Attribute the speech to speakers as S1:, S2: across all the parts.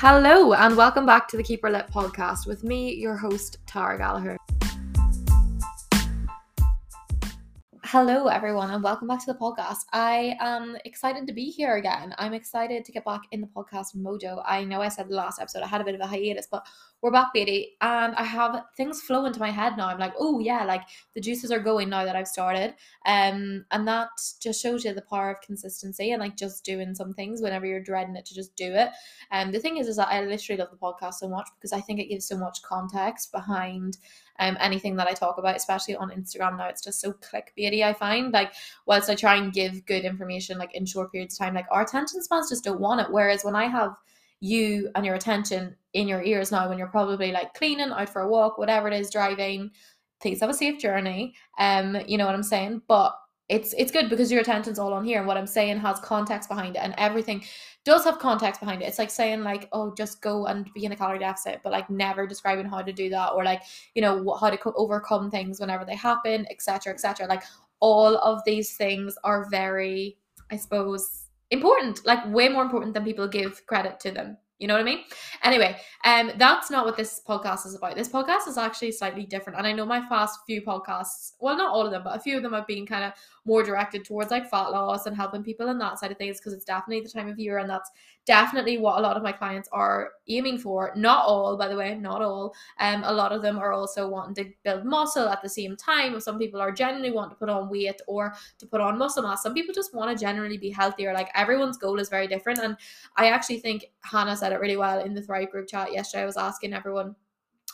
S1: Hello, and welcome back to the Keep Her Lit podcast with me, your host, Tara Gallagher. Hello, everyone, and welcome back to the podcast. I am excited to be here again. I'm excited to get back in the podcast mojo. I know I said the last episode I had a bit of a hiatus, but we're back, baby, and I have things flow into my head now. I'm like, oh yeah, like the juices are going now that I've started. Um, and that just shows you the power of consistency and like just doing some things whenever you're dreading it to just do it. And um, the thing is, is that I literally love the podcast so much because I think it gives so much context behind um anything that I talk about, especially on Instagram now. It's just so clickbaity. I find like whilst I try and give good information like in short periods of time, like our attention spans just don't want it. Whereas when I have you and your attention in your ears now when you're probably like cleaning, out for a walk, whatever it is, driving. Please have a safe journey. Um, you know what I'm saying? But it's it's good because your attention's all on here and what i'm saying has context behind it and everything does have context behind it it's like saying like oh just go and be in a calorie deficit but like never describing how to do that or like you know how to co- overcome things whenever they happen etc etc like all of these things are very i suppose important, like way more important than people give credit to them. You know what I mean? Anyway, um, that's not what this podcast is about. This podcast is actually slightly different. And I know my past few podcasts, well, not all of them, but a few of them have been kind of more directed towards like fat loss and helping people in that side of things because it's definitely the time of year and that's definitely what a lot of my clients are aiming for. Not all, by the way, not all. Um, a lot of them are also wanting to build muscle at the same time. Some people are genuinely wanting to put on weight or to put on muscle mass. Some people just want to generally be healthier. Like everyone's goal is very different. And I actually think Hannah said it really well in the Thrive group chat yesterday. I was asking everyone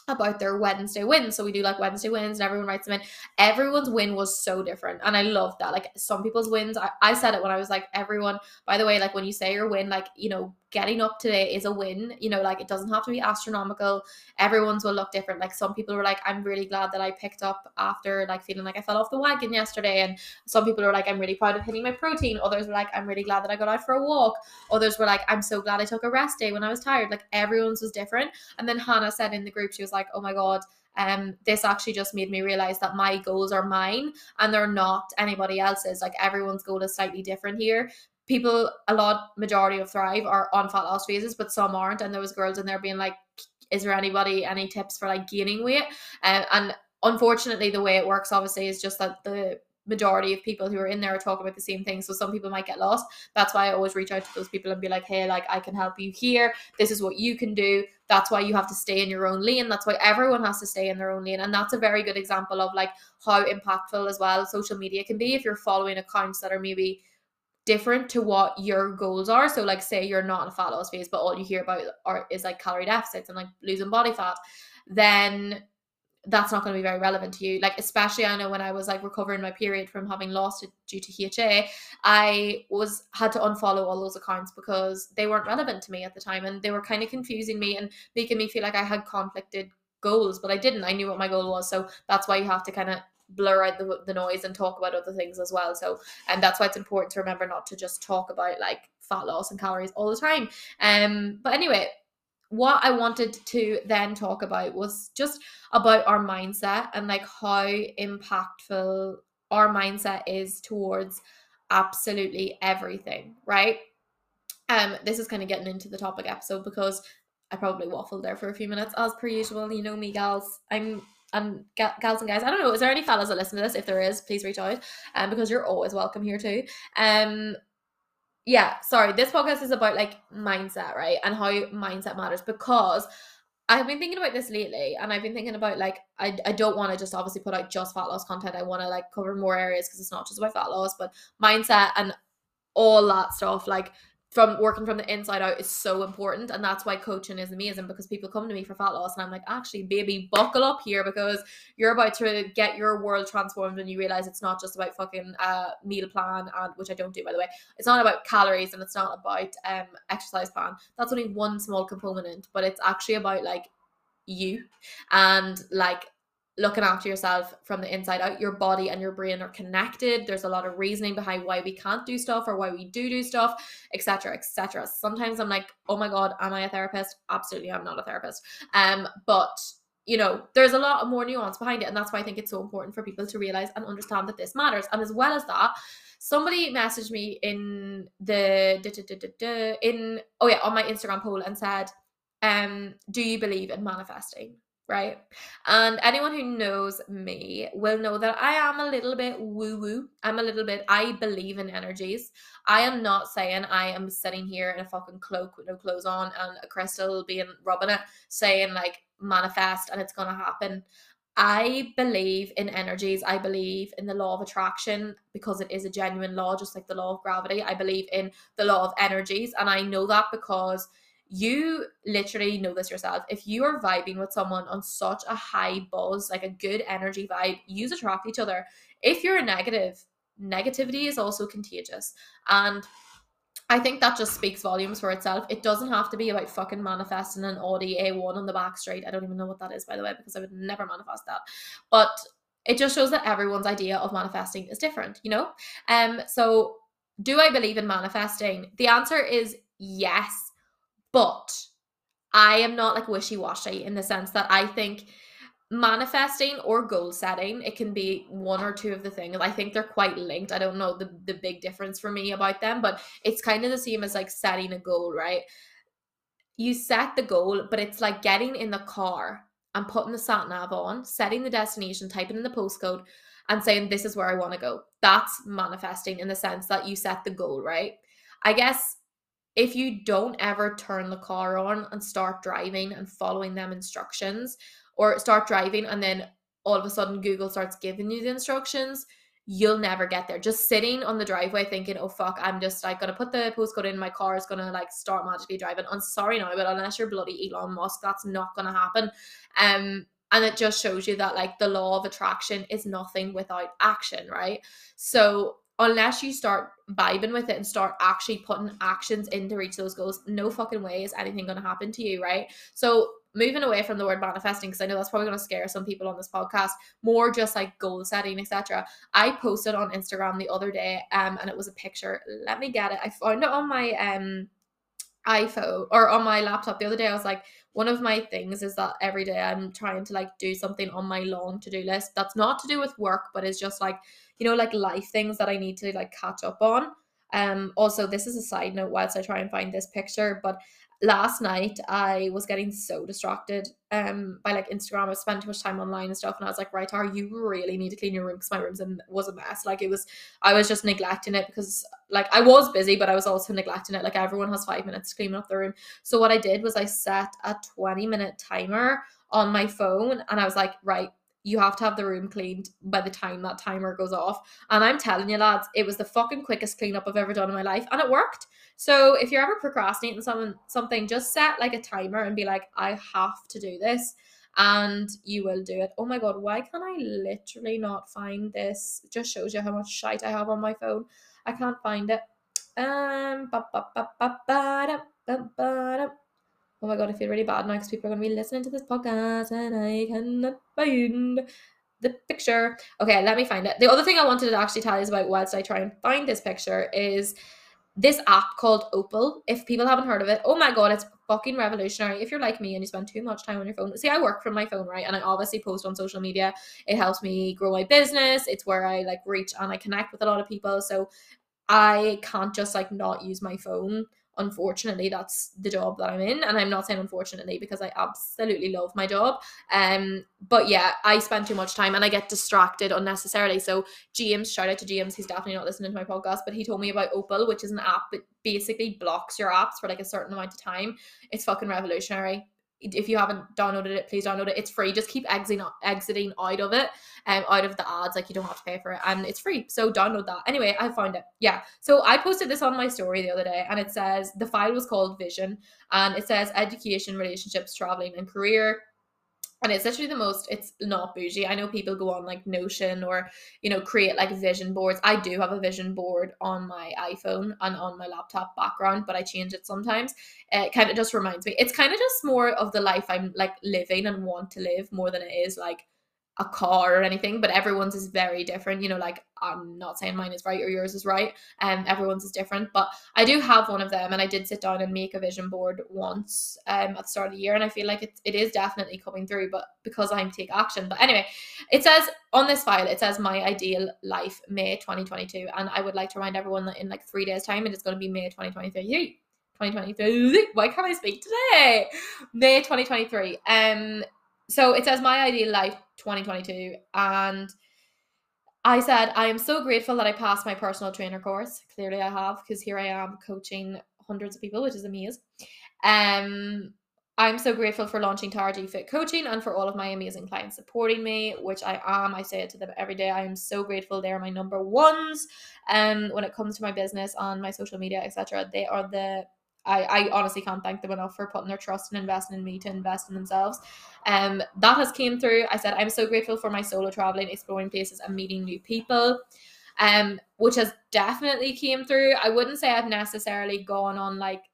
S1: about their Wednesday wins. So we do like Wednesday wins and everyone writes them in. Everyone's win was so different. And I love that. Like some people's wins, I, I said it when I was like, everyone, by the way, like when you say your win, like, you know, getting up today is a win. You know, like it doesn't have to be astronomical. Everyone's will look different. Like some people were like, I'm really glad that I picked up after like feeling like I fell off the wagon yesterday. And some people were like, I'm really proud of hitting my protein. Others were like, I'm really glad that I got out for a walk. Others were like, I'm so glad I took a rest day when I was tired. Like everyone's was different. And then Hannah said in the group, she was like, oh my God, um this actually just made me realize that my goals are mine and they're not anybody else's like everyone's goal is slightly different here people a lot majority of thrive are on fat loss phases but some aren't and there was girls in there being like is there anybody any tips for like gaining weight uh, and unfortunately the way it works obviously is just that the majority of people who are in there are talking about the same thing. So some people might get lost. That's why I always reach out to those people and be like, hey, like I can help you here. This is what you can do. That's why you have to stay in your own lane. That's why everyone has to stay in their own lane. And that's a very good example of like how impactful as well social media can be if you're following accounts that are maybe different to what your goals are. So, like, say you're not in a fat loss phase, but all you hear about are is like calorie deficits and like losing body fat, then that's not going to be very relevant to you. Like, especially I know when I was like recovering my period from having lost it due to HA, I was had to unfollow all those accounts because they weren't relevant to me at the time and they were kind of confusing me and making me feel like I had conflicted goals, but I didn't. I knew what my goal was. So that's why you have to kind of blur out the, the noise and talk about other things as well. So, and that's why it's important to remember not to just talk about like fat loss and calories all the time. Um, but anyway, what I wanted to then talk about was just about our mindset and like how impactful our mindset is towards absolutely everything, right? Um, this is kind of getting into the topic episode because I probably waffled there for a few minutes as per usual. You know me, gals. I'm and gals and guys, I don't know, is there any fellas that listen to this? If there is, please reach out, um, because you're always welcome here too. Um, yeah, sorry, this podcast is about like mindset, right, and how mindset matters because I've been thinking about this lately, and I've been thinking about like I, I don't want to just obviously put out just fat loss content. I want to like cover more areas because it's not just about fat loss, but mindset and all that stuff. Like from working from the inside out is so important. And that's why coaching is amazing because people come to me for fat loss and I'm like actually baby buckle up here because you're about to get your world transformed and you realize it's not just about fucking uh meal plan and which I don't do by the way. It's not about calories and it's not about um exercise plan. That's only one small component but it's actually about like you and like looking after yourself from the inside out. Your body and your brain are connected. There's a lot of reasoning behind why we can't do stuff or why we do do stuff etc etc sometimes i'm like oh my god am i a therapist? Absolutely i'm not a therapist. Um but you know there's a lot more nuance behind it and that's why i think it's so important for people to realize and understand that this matters. And as well as that somebody messaged me in the in oh yeah on my instagram poll and said um, do you believe in manifesting? Right. And anyone who knows me will know that I am a little bit woo woo. I'm a little bit, I believe in energies. I am not saying I am sitting here in a fucking cloak with no clothes on and a crystal being rubbing it, saying like manifest and it's going to happen. I believe in energies. I believe in the law of attraction because it is a genuine law, just like the law of gravity. I believe in the law of energies. And I know that because you literally know this yourself. If you are vibing with someone on such a high buzz, like a good energy vibe, you attract each other. If you're a negative, negativity is also contagious. And I think that just speaks volumes for itself. It doesn't have to be about fucking manifesting an Audi A1 on the back street. I don't even know what that is, by the way, because I would never manifest that. But it just shows that everyone's idea of manifesting is different, you know? Um, so do I believe in manifesting? The answer is yes but I am not like wishy washy in the sense that I think manifesting or goal setting it can be one or two of the things. I think they're quite linked. I don't know the, the big difference for me about them but it's kind of the same as like setting a goal right? You set the goal but it's like getting in the car and putting the sat nav on setting the destination typing in the postcode and saying this is where i want to go. That's manifesting in the sense that you set the goal right? I guess if you don't ever turn the car on and start driving and following them instructions or start driving and then all of a sudden Google starts giving you the instructions, you'll never get there. Just sitting on the driveway thinking, oh fuck, I'm just like gonna put the postcode in, my car is gonna like start magically driving. I'm sorry now, but unless you're bloody Elon Musk, that's not gonna happen. Um and it just shows you that like the law of attraction is nothing without action, right? So unless you start vibing with it and start actually putting actions in to reach those goals, no fucking way is anything going to happen to you, right? So, moving away from the word manifesting, because I know that's probably going to scare some people on this podcast, more just like goal setting, etc. I posted on Instagram the other day, um, and it was a picture. Let me get it. I found it on my um iPhone or on my laptop the other day. I was like, one of my things is that every day I'm trying to like do something on my long to do list that's not to do with work, but is just like you know, like life things that I need to like catch up on. Um, also, this is a side note whilst I try and find this picture, but last night I was getting so distracted um by like Instagram. I spent too much time online and stuff, and I was like, right, are you really need to clean your room because my room's was a mess. Like it was, I was just neglecting it because like I was busy, but I was also neglecting it. Like everyone has five minutes to clean up their room. So what I did was I set a twenty minute timer on my phone, and I was like, right, you have to have the room cleaned by the time that timer goes off. And I'm telling you, lads, it was the fucking quickest cleanup I've ever done in my life, and it worked. So if you're ever procrastinating something, something, just set like a timer and be like, I have to do this, and you will do it. Oh my god, why can I literally not find this? It just shows you how much shite I have on my phone. I can't find it. Um, ba ba ba ba ba da, ba ba da oh my god, I feel really bad now because people are going to be listening to this podcast and I cannot find the picture. Okay, let me find it. The other thing I wanted to actually tell you about whilst I try and find this picture is this app called Opal. If people haven't heard of it, oh my god, it's fucking revolutionary. If you're like me and you spend too much time on your phone, see, I work from my phone, right? And I obviously post on social media. It helps me grow my business. It's where I like reach and I connect with a lot of people. So I can't just like not use my phone unfortunately that's the job that i'm in and i'm not saying unfortunately because i absolutely love my job um but yeah i spend too much time and i get distracted unnecessarily. So james shout out to james he's definitely not listening to my podcast but he told me about opal which is an app that basically blocks your apps for like a certain amount of time. It's fucking revolutionary if you haven't downloaded it, please download it. It's free. Just keep exiting exiting out of it, um, out of the ads. Like you don't have to pay for it, and it's free. So download that. Anyway, I found it. Yeah. So I posted this on my story the other day, and it says the file was called Vision, and it says education, relationships, traveling, and career and it's literally the most it's not bougie. I know people go on like notion or you know create like vision boards. I do have a vision board on my iphone and on my laptop background but i change it sometimes. It kind of just reminds me it's kind of just more of the life i'm like living and want to live more than it is like a car or anything, but everyone's is very different. You know, like I'm not saying mine is right or yours is right, and um, everyone's is different. But I do have one of them, and I did sit down and make a vision board once um, at the start of the year, and I feel like it, it is definitely coming through. But because I'm take action. But anyway, it says on this file, it says my ideal life May 2022, and I would like to remind everyone that in like three days' time, it is going to be May 2023. 2023. Why can't I speak today? May 2023. Um, so it says my ideal life 2022, and I said I am so grateful that I passed my personal trainer course. Clearly, I have because here I am coaching hundreds of people, which is amazing. Um, I'm so grateful for launching TaraG Fit Coaching and for all of my amazing clients supporting me, which I am. I say it to them every day. I am so grateful. They're my number ones. Um, when it comes to my business on my social media, etc., they are the I, I honestly can't thank them enough for putting their trust and investing in me to invest in themselves. Um, that has came through. I said I'm so grateful for my solo traveling, exploring places, and meeting new people. Um, which has definitely came through. I wouldn't say I've necessarily gone on like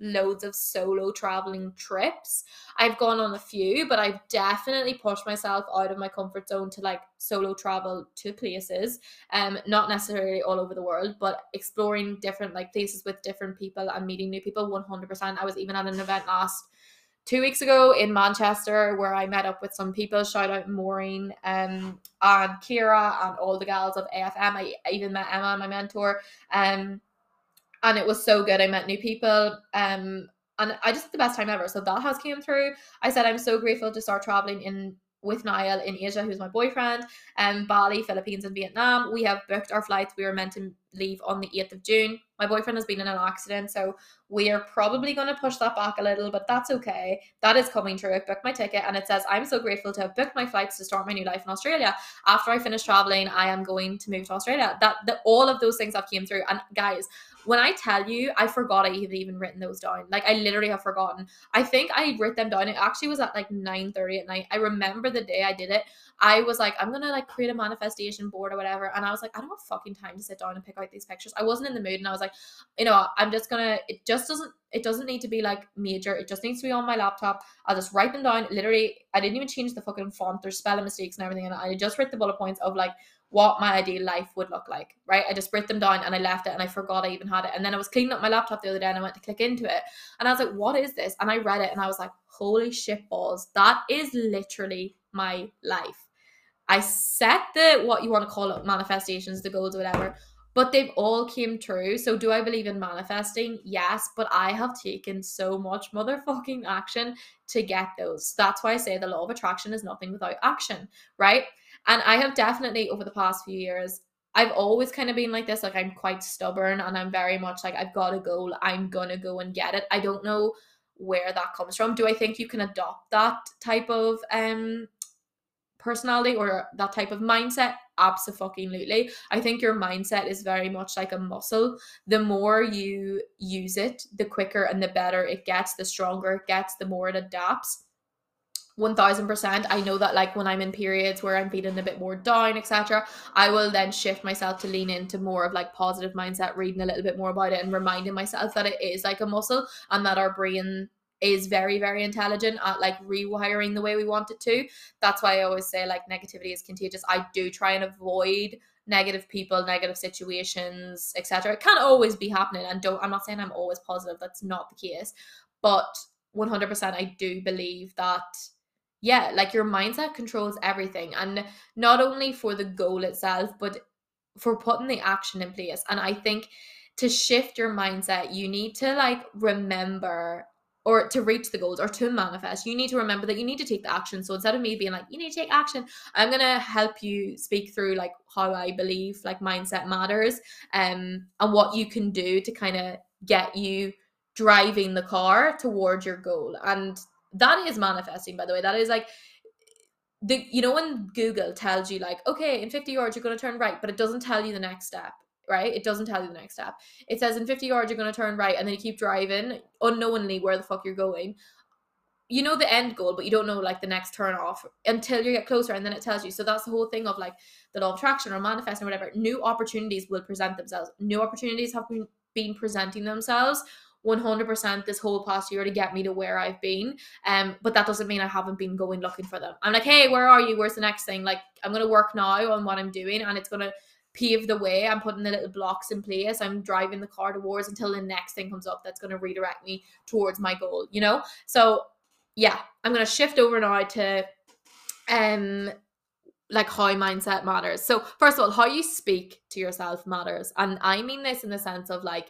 S1: loads of solo traveling trips. I've gone on a few, but I've definitely pushed myself out of my comfort zone to like solo travel to places. Um not necessarily all over the world, but exploring different like places with different people and meeting new people 100%. I was even at an event last two weeks ago in Manchester where I met up with some people. Shout out Maureen um, and Kira and all the gals of AFM. I even met Emma, my mentor. Um, and it was so good. I met new people. Um, and I just had the best time ever. So that has came through. I said I'm so grateful to start traveling in with Niall in Asia, who's my boyfriend, and um, Bali, Philippines, and Vietnam. We have booked our flights. We were meant to leave on the 8th of June. My boyfriend has been in an accident, so we are probably going to push that back a little, but that's okay. That is coming true. I've booked my ticket, and it says, I'm so grateful to have booked my flights to start my new life in Australia. After I finish traveling, I am going to move to Australia. That the, All of those things have came through. And guys, when I tell you, I forgot I had even written those down. Like I literally have forgotten. I think I wrote them down. It actually was at like 9 30 at night. I remember the day I did it. I was like, I'm gonna like create a manifestation board or whatever. And I was like, I don't have fucking time to sit down and pick out these pictures. I wasn't in the mood and I was like, you know, I'm just gonna it just doesn't it doesn't need to be like major. It just needs to be on my laptop. I'll just write them down. Literally, I didn't even change the fucking font. There's spelling mistakes and everything. And I just wrote the bullet points of like what my ideal life would look like, right? I just wrote them down and I left it and I forgot I even had it. And then I was cleaning up my laptop the other day and I went to click into it and I was like, what is this? And I read it and I was like, holy shit balls. That is literally my life. I set the what you want to call it manifestations, the goals, whatever, but they've all came true. So do I believe in manifesting? Yes, but I have taken so much motherfucking action to get those. That's why I say the law of attraction is nothing without action, right? And I have definitely over the past few years, I've always kind of been like this. Like I'm quite stubborn and I'm very much like I've got a goal. I'm gonna go and get it. I don't know where that comes from. Do I think you can adopt that type of um personality or that type of mindset? Absolutely. I think your mindset is very much like a muscle. The more you use it, the quicker and the better it gets, the stronger it gets, the more it adapts. 1000% i know that like when i'm in periods where i'm feeling a bit more down etc i will then shift myself to lean into more of like positive mindset reading a little bit more about it and reminding myself that it is like a muscle and that our brain is very very intelligent at like rewiring the way we want it to. That's why i always say like negativity is contagious. I do try and avoid negative people negative situations etc it can't always be happening and don't i'm not saying i'm always positive that's not the case but 100% i do believe that yeah, like your mindset controls everything. And not only for the goal itself, but for putting the action in place. And I think to shift your mindset, you need to like remember or to reach the goals or to manifest, you need to remember that you need to take the action. So instead of me being like, you need to take action, I'm gonna help you speak through like how I believe like mindset matters um and what you can do to kind of get you driving the car towards your goal. And that is manifesting by the way. That is like the you know when google tells you like okay in 50 yards you're going to turn right but it doesn't tell you the next step right? It doesn't tell you the next step. It says in 50 yards you're going to turn right and then you keep driving unknowingly where the fuck you're going. You know the end goal but you don't know like the next turn off until you get closer and then it tells you. So that's the whole thing of like the law of attraction or manifesting or whatever. New opportunities will present themselves. New opportunities have been, been presenting themselves 100% this whole past year to get me to where I've been. Um, but that doesn't mean I haven't been going looking for them. I'm like, hey, where are you? Where's the next thing? Like, I'm gonna work now on what I'm doing, and it's gonna pave the way. I'm putting the little blocks in place. I'm driving the car towards until the next thing comes up that's gonna redirect me towards my goal. You know, so yeah, I'm gonna shift over now to um like how mindset matters. So first of all, how you speak to yourself matters. And I mean this in the sense of like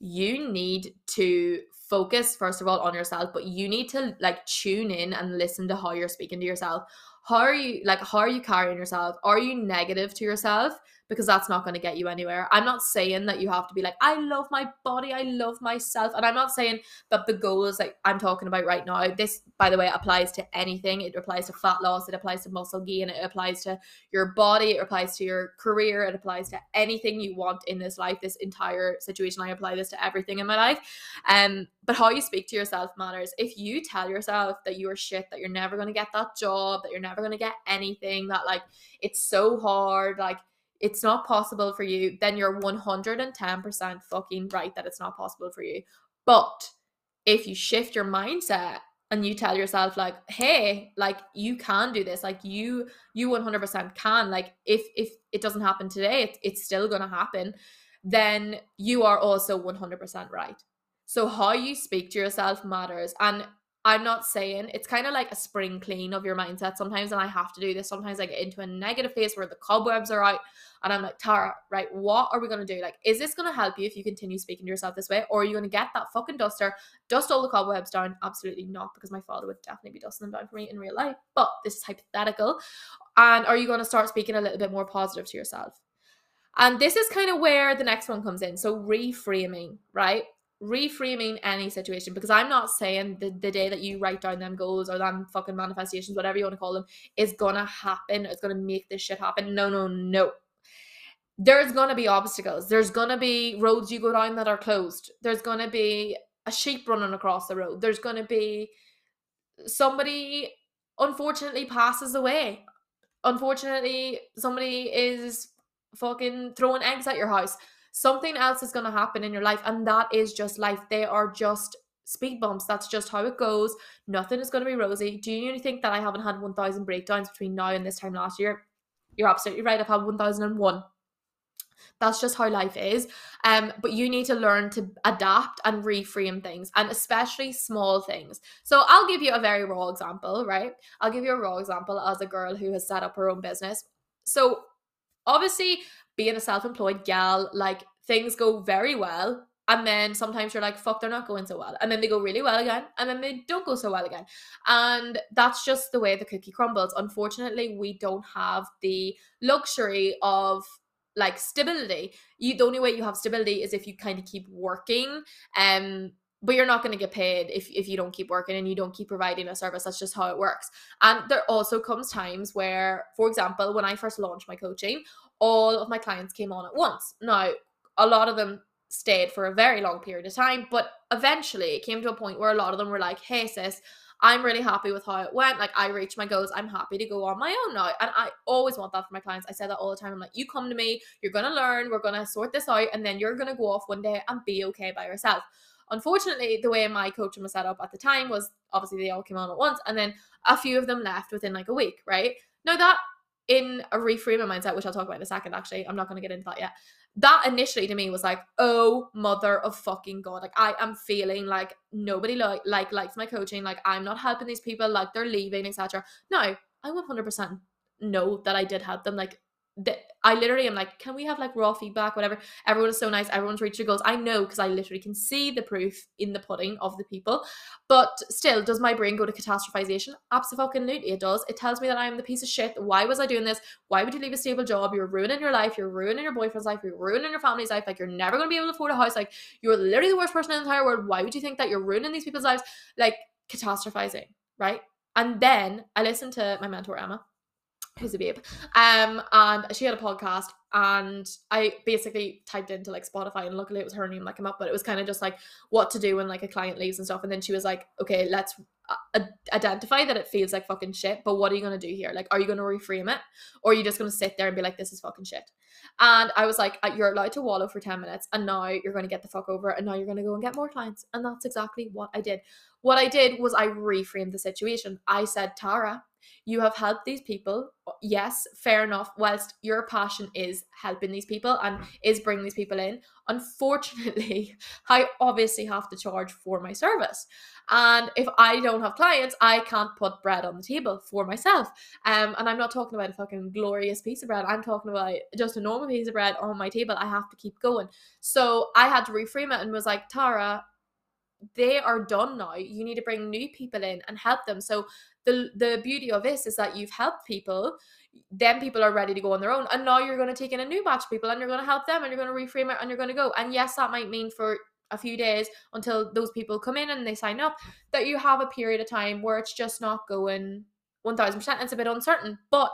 S1: you need to focus first of all on yourself but you need to like tune in and listen to how you're speaking to yourself. How are you like how are you carrying yourself? Are you negative to yourself because that's not going to get you anywhere. I'm not saying that you have to be like, I love my body, I love myself. And I'm not saying that the goals that I'm talking about right now, this, by the way, applies to anything. It applies to fat loss, it applies to muscle gain, it applies to your body, it applies to your career, it applies to anything you want in this life, this entire situation. I apply this to everything in my life. Um, but how you speak to yourself matters. If you tell yourself that you're shit, that you're never gonna get that job, that you're never gonna get anything, that like it's so hard, like it's not possible for you, then you're 110% fucking right that it's not possible for you. But if you shift your mindset and you tell yourself like hey like you can do this like you you 100% can like if if it doesn't happen today it, it's still going to happen then you are also 100% right so how you speak to yourself matters and I'm not saying it's kind of like a spring clean of your mindset sometimes, and I have to do this. Sometimes I get into a negative phase where the cobwebs are out, and I'm like, Tara, right, what are we gonna do? Like, is this gonna help you if you continue speaking to yourself this way, or are you gonna get that fucking duster, dust all the cobwebs down? Absolutely not, because my father would definitely be dusting them down for me in real life, but this is hypothetical. And are you gonna start speaking a little bit more positive to yourself? And this is kind of where the next one comes in. So, reframing, right? Reframing any situation because I'm not saying the, the day that you write down them goals or them fucking manifestations, whatever you want to call them, is gonna happen. It's gonna make this shit happen. No, no, no. There's gonna be obstacles. There's gonna be roads you go down that are closed. There's gonna be a sheep running across the road. There's gonna be somebody unfortunately passes away. Unfortunately, somebody is fucking throwing eggs at your house something else is going to happen in your life and that is just life. They are just speed bumps. That's just how it goes. Nothing is going to be rosy. Do you think that i haven't had 1000 breakdowns between now and this time last year? You're absolutely right. I've had 1001 that's just how life is. Um but you need to learn to adapt and reframe things and especially small things. So i'll give you a very raw example right? I'll give you a raw example as a girl who has set up her own business. So obviously being a self-employed gal, like things go very well. And then sometimes you're like, fuck, they're not going so well. And then they go really well again. And then they don't go so well again. And that's just the way the cookie crumbles. Unfortunately, we don't have the luxury of like stability. You the only way you have stability is if you kind of keep working. Um but you're not going to get paid if, if you don't keep working and you don't keep providing a service that's just how it works and there also comes times where for example when i first launched my coaching all of my clients came on at once. Now, a lot of them stayed for a very long period of time, but eventually it came to a point where a lot of them were like, hey, sis, I'm really happy with how it went. Like, I reached my goals. I'm happy to go on my own now. And I always want that for my clients. I say that all the time. I'm like, you come to me, you're going to learn, we're going to sort this out, and then you're going to go off one day and be okay by yourself. Unfortunately, the way my coaching was set up at the time was obviously they all came on at once, and then a few of them left within like a week, right? Now, that in a reframing mindset, which I'll talk about in a second, actually, I'm not going to get into that yet. That initially to me was like, oh mother of fucking god! Like I am feeling like nobody like like likes my coaching. Like I'm not helping these people. Like they're leaving, etc. No, I 100% know that I did help them. Like that I literally am like, can we have like raw feedback, whatever? Everyone is so nice. Everyone's reached their goals. I know because I literally can see the proof in the pudding of the people. But still, does my brain go to catastrophization? Absolutely, it does. It tells me that I am the piece of shit. Why was I doing this? Why would you leave a stable job? You're ruining your life. You're ruining your boyfriend's life. You're ruining your family's life. Like you're never going to be able to afford a house. Like you're literally the worst person in the entire world. Why would you think that you're ruining these people's lives? Like catastrophizing, right? And then I listened to my mentor Emma who's a babe. Um, and she had a podcast, and I basically typed into like Spotify, and luckily it was her name that came up, but it was kind of just like what to do when like a client leaves and stuff. And then she was like, okay, let's identify that it feels like fucking shit, but what are you gonna do here? Like, are you gonna reframe it, or are you just gonna sit there and be like, this is fucking shit? And I was like, uh, you're allowed to wallow for 10 minutes, and now you're gonna get the fuck over, and now you're gonna go and get more clients. And that's exactly what I did. What I did was I reframed the situation. I said, Tara, you have helped these people. Yes, fair enough. Whilst your passion is helping these people and is bringing these people in, unfortunately, I obviously have to charge for my service. And if I don't have clients, I can't put bread on the table for myself. Um, and I'm not talking about a fucking glorious piece of bread. I'm talking about just a normal piece of bread on my table. I have to keep going. So I had to reframe it and was like, Tara, they are done now. You need to bring new people in and help them. So the the beauty of this is that you've helped people then people are ready to go on their own. And now you're going to take in a new batch of people and you're going to help them and you're going to reframe it and you're going to go. And yes that might mean for a few days until those people come in and they sign up that you have a period of time where it's just not going 1000% it's a bit uncertain but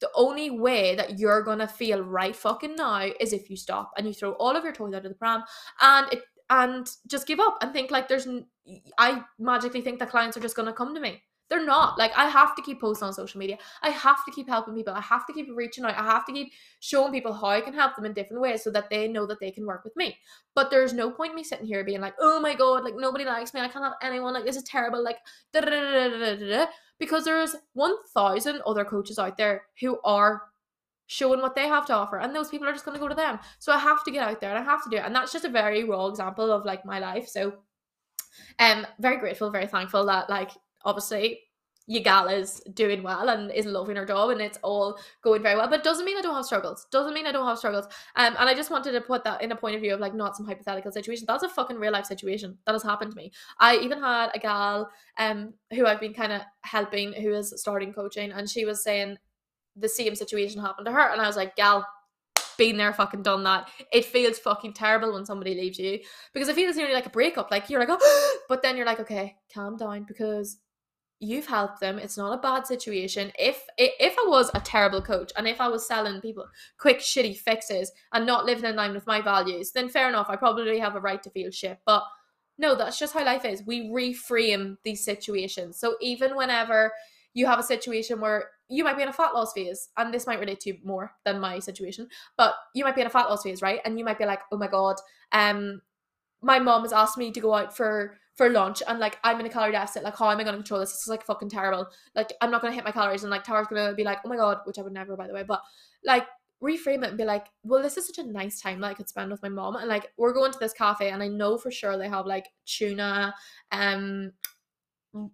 S1: the only way that you're gonna feel right fucking now is if you stop and you throw all of your toys out of the pram and it and just give up and think like there's I magically think that clients are just gonna come to me they're not. Like I have to keep posting on social media. I have to keep helping people. I have to keep reaching out. I have to keep showing people how I can help them in different ways so that they know that they can work with me. But there's no point me sitting here being like, oh my god, like nobody likes me. I can't have anyone. Like this is terrible. Like da da da da da da. Because there's one thousand other coaches out there who are showing what they have to offer and those people are just going to go to them so i have to get out there and i have to do it and that's just a very raw example of like my life so um very grateful very thankful that like obviously your gal is doing well and is loving her job and it's all going very well. But doesn't mean I don't have struggles. Doesn't mean I don't have struggles. Um, and I just wanted to put that in a point of view of like not some hypothetical situation. That's a fucking real life situation that has happened to me. I even had a gal um who I've been kind of helping who is starting coaching and she was saying the same situation happened to her and I was like, gal, been there, fucking done that. It feels fucking terrible when somebody leaves you because it feels nearly like a breakup. Like you're like, oh, but then you're like, okay, calm down because you've helped them it's not a bad situation. If if i was a terrible coach and if i was selling people quick shitty fixes and not living in line with my values then fair enough i probably have a right to feel shit. But no that's just how life is. We reframe these situations. So even whenever you have a situation where you might be in a fat loss phase and this might relate to more than my situation but you might be in a fat loss phase right? And you might be like oh my god um my mom has asked me to go out for for lunch and like I'm in a calorie deficit, like how am I gonna control this? This is like fucking terrible. Like I'm not gonna hit my calories and like Tara's gonna be like, oh my god, which I would never by the way, but like reframe it and be like, well, this is such a nice time that I could spend with my mom. And like we're going to this cafe and I know for sure they have like tuna, um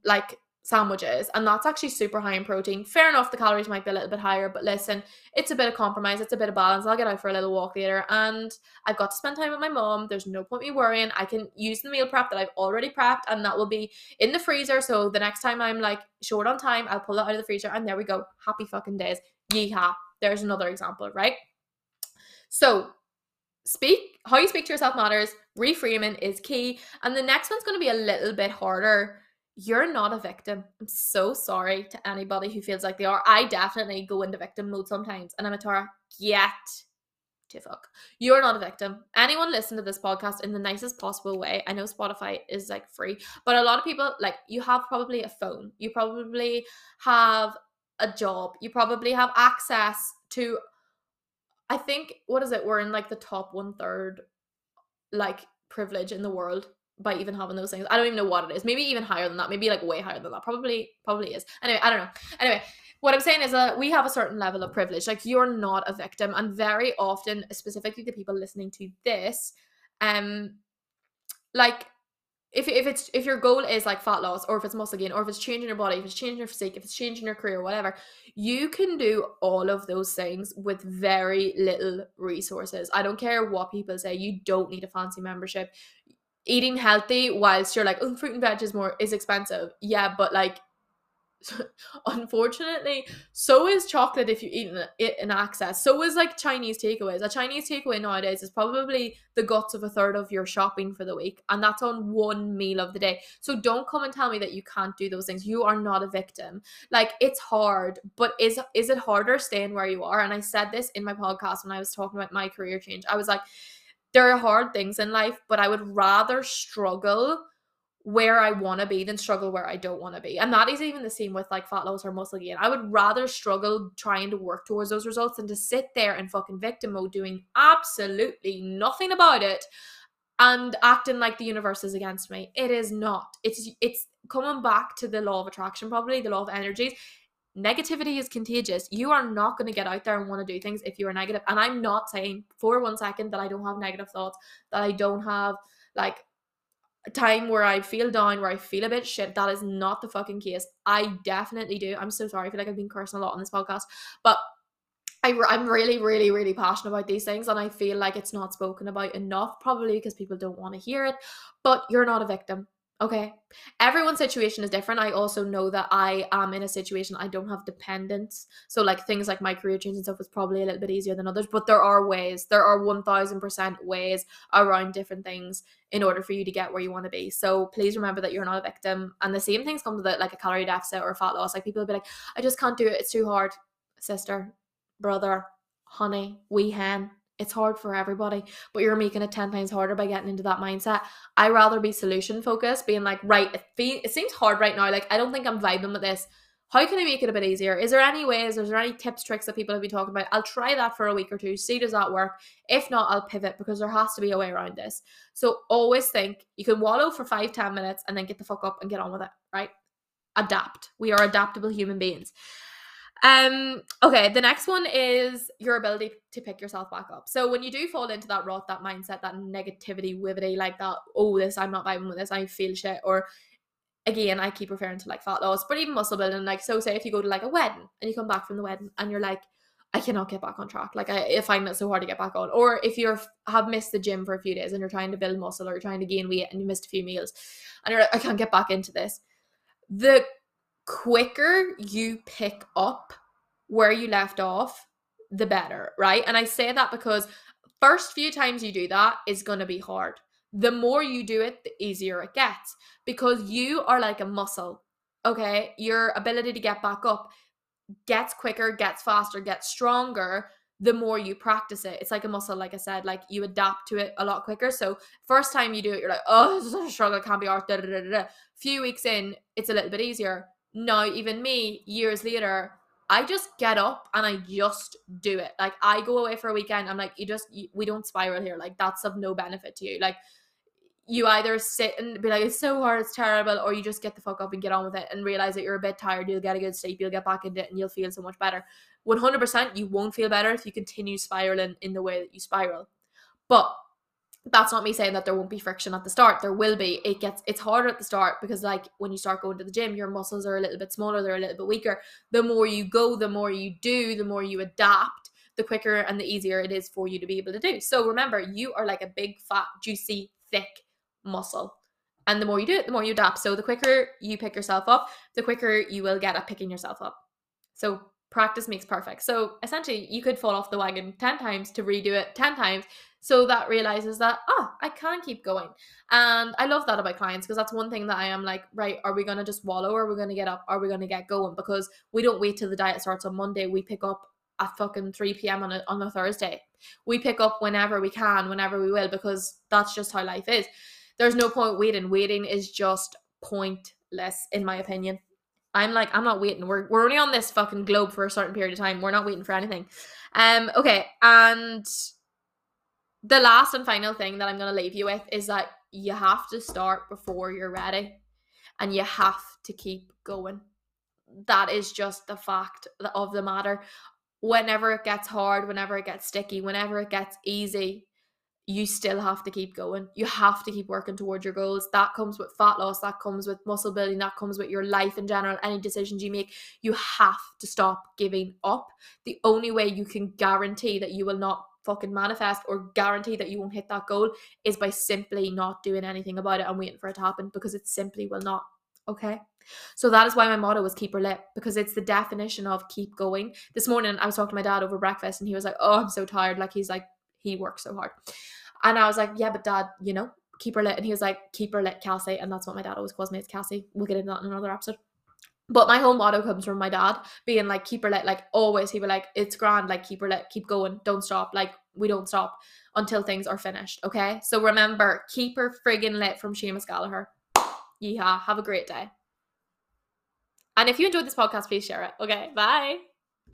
S1: like sandwiches and that's actually super high in protein. Fair enough the calories might be a little bit higher but listen it's a bit of compromise it's a bit of balance. I'll get out for a little walk later and i've got to spend time with my mom. There's no point me worrying. I can use the meal prep that i've already prepped and that will be in the freezer so the next time i'm like short on time i'll pull that out of the freezer and there we go. Happy fucking days. Yeehaw. There's another example right? So speak how you speak to yourself matters. Reframing is key and the next one's going to be a little bit harder you're not a victim. I'm so sorry to anybody who feels like they are. I definitely go into victim mode sometimes, and I'm a Tara, get to fuck. You're not a victim. Anyone listen to this podcast in the nicest possible way. I know Spotify is like free, but a lot of people like you have probably a phone. You probably have a job. You probably have access to I think what is it? We're in like the top one third like privilege in the world by even having those things. I don't even know what it is. Maybe even higher than that. Maybe like way higher than that. Probably probably is. Anyway, I don't know. Anyway, what I'm saying is that we have a certain level of privilege. Like you're not a victim, and very often, specifically the people listening to this, um, like if, if it's if your goal is like fat loss or if it's muscle gain or if it's changing your body if it's changing your physique if it's changing your career whatever you can do all of those things with very little resources i don't care what people say you don't need a fancy membership eating healthy whilst you're like, oh, fruit and veg is more is expensive. Yeah, but like unfortunately, so is chocolate if you eat it in access. So is like Chinese takeaways. A Chinese takeaway nowadays is probably the guts of a third of your shopping for the week, and that's on one meal of the day. So don't come and tell me that you can't do those things. You are not a victim. Like it's hard, but is is it harder staying where you are? And I said this in my podcast when I was talking about my career change. I was like, there are hard things in life, but I would rather struggle where I want to be than struggle where I don't want to be. And that is even the same with like fat loss or muscle gain. I would rather struggle trying to work towards those results than to sit there in fucking victim mode doing absolutely nothing about it and acting like the universe is against me. It is not. It's it's coming back to the law of attraction probably, the law of energies negativity is contagious. You are not going to get out there and want to do things if you are negative. And I'm not saying for one second that I don't have negative thoughts, that I don't have like a time where I feel down, where I feel a bit shit. That is not the fucking case. I definitely do. I'm so sorry. I feel like I've been cursing a lot on this podcast, but I, I'm really, really, really passionate about these things, and I feel like it's not spoken about enough, probably because people don't want to hear it. But you're not a victim. Okay. Everyone's situation is different. I also know that I am in a situation I don't have dependents. So like things like my career change and stuff is probably a little bit easier than others, but there are ways. There are 1000% ways around different things in order for you to get where you want to be. So please remember that you're not a victim. And the same things come with it like a calorie deficit or fat loss. Like people will be like, I just can't do it. It's too hard. Sister, brother, honey, wee hen, it's hard for everybody, but you're making it 10 times harder by getting into that mindset. I rather be solution focused, being like, right, it, fe- it seems hard right now. Like, I don't think I'm vibing with this. How can I make it a bit easier? Is there any ways? Is there any tips, tricks that people have been talking about? I'll try that for a week or two, see does that work. If not, I'll pivot because there has to be a way around this. So always think you can wallow for five, 10 minutes and then get the fuck up and get on with it, right? Adapt. We are adaptable human beings. Um, okay, the next one is your ability to pick yourself back up. So when you do fall into that rut, that mindset, that negativity, wibbity, like that, oh, this, I'm not vibing with this, I feel shit, or again, I keep referring to like fat loss, but even muscle building, like so say if you go to like a wedding and you come back from the wedding and you're like, I cannot get back on track. Like I, I find it so hard to get back on. Or if you're have missed the gym for a few days and you're trying to build muscle or you're trying to gain weight and you missed a few meals and you're like, I can't get back into this. The quicker you pick up where you left off, the better, right? And I say that because first few times you do that is going to be hard. The more you do it, the easier it gets because you are like a muscle. Okay? Your ability to get back up gets quicker, gets faster, gets stronger the more you practice it. It's like a muscle, like I said, like you adapt to it a lot quicker. So first time you do it, you're like, oh, this is such a struggle, it can't be art. Few weeks in, it's a little bit easier now even me years later i just get up and i just do it. Like i go away for a weekend. I'm like you just you, we don't spiral here. Like that's of no benefit to you. Like you either sit and be like it's so hard it's terrible or you just get the fuck up and get on with it and realize that you're a bit tired you'll get a good sleep you'll get back into it and you'll feel so much better. 100% you won't feel better if you continue spiraling in the way that you spiral. But that's not me saying that there won't be friction at the start. There will be. It gets it's harder at the start because like when you start going to the gym your muscles are a little bit smaller they're a little bit weaker. The more you go the more you do the more you adapt the quicker and the easier it is for you to be able to do. So remember you are like a big fat juicy thick muscle. And the more you do it the more you adapt. So the quicker you pick yourself up the quicker you will get at picking yourself up. So practice makes perfect. So essentially, you could fall off the wagon 10 times to redo it 10 times so that realizes that, oh, I can keep going. And I love that about clients because that's one thing that I am like, right, are we going to just wallow or are we going to get up? Are we going to get going? Because we don't wait till the diet starts on Monday. We pick up at fucking 3 p.m. on a, on a Thursday. We pick up whenever we can, whenever we will, because that's just how life is. There's no point waiting. Waiting is just pointless, in my opinion. I'm like, I'm not waiting. We're we're only on this fucking globe for a certain period of time. We're not waiting for anything. Um, okay, and the last and final thing that I'm gonna leave you with is that you have to start before you're ready, and you have to keep going. That is just the fact of the matter. Whenever it gets hard, whenever it gets sticky, whenever it gets easy, you still have to keep going. You have to keep working towards your goals. That comes with fat loss, that comes with muscle building, that comes with your life in general, any decisions you make. You have to stop giving up. The only way you can guarantee that you will not fucking manifest or guarantee that you won't hit that goal is by simply not doing anything about it and waiting for it to happen because it simply will not. Okay. So that is why my motto was keep her lit because it's the definition of keep going. This morning I was talking to my dad over breakfast and he was like, Oh, I'm so tired. Like he's like, he works so hard. And I was like, yeah, but dad, you know, keep her lit. And he was like, keep her lit, Cassie. And that's what my dad always calls me, it's Cassie. We'll get into that in another episode. But my whole motto comes from my dad being like, keep her lit. Like always, he'd be like, it's grand, like keep her lit, keep going, don't stop. Like we don't stop until things are finished. Okay. So remember, keep her friggin' lit from Seamus Gallagher. Yeehaw. Have a great day. And if you enjoyed this podcast, please share it. Okay. Bye.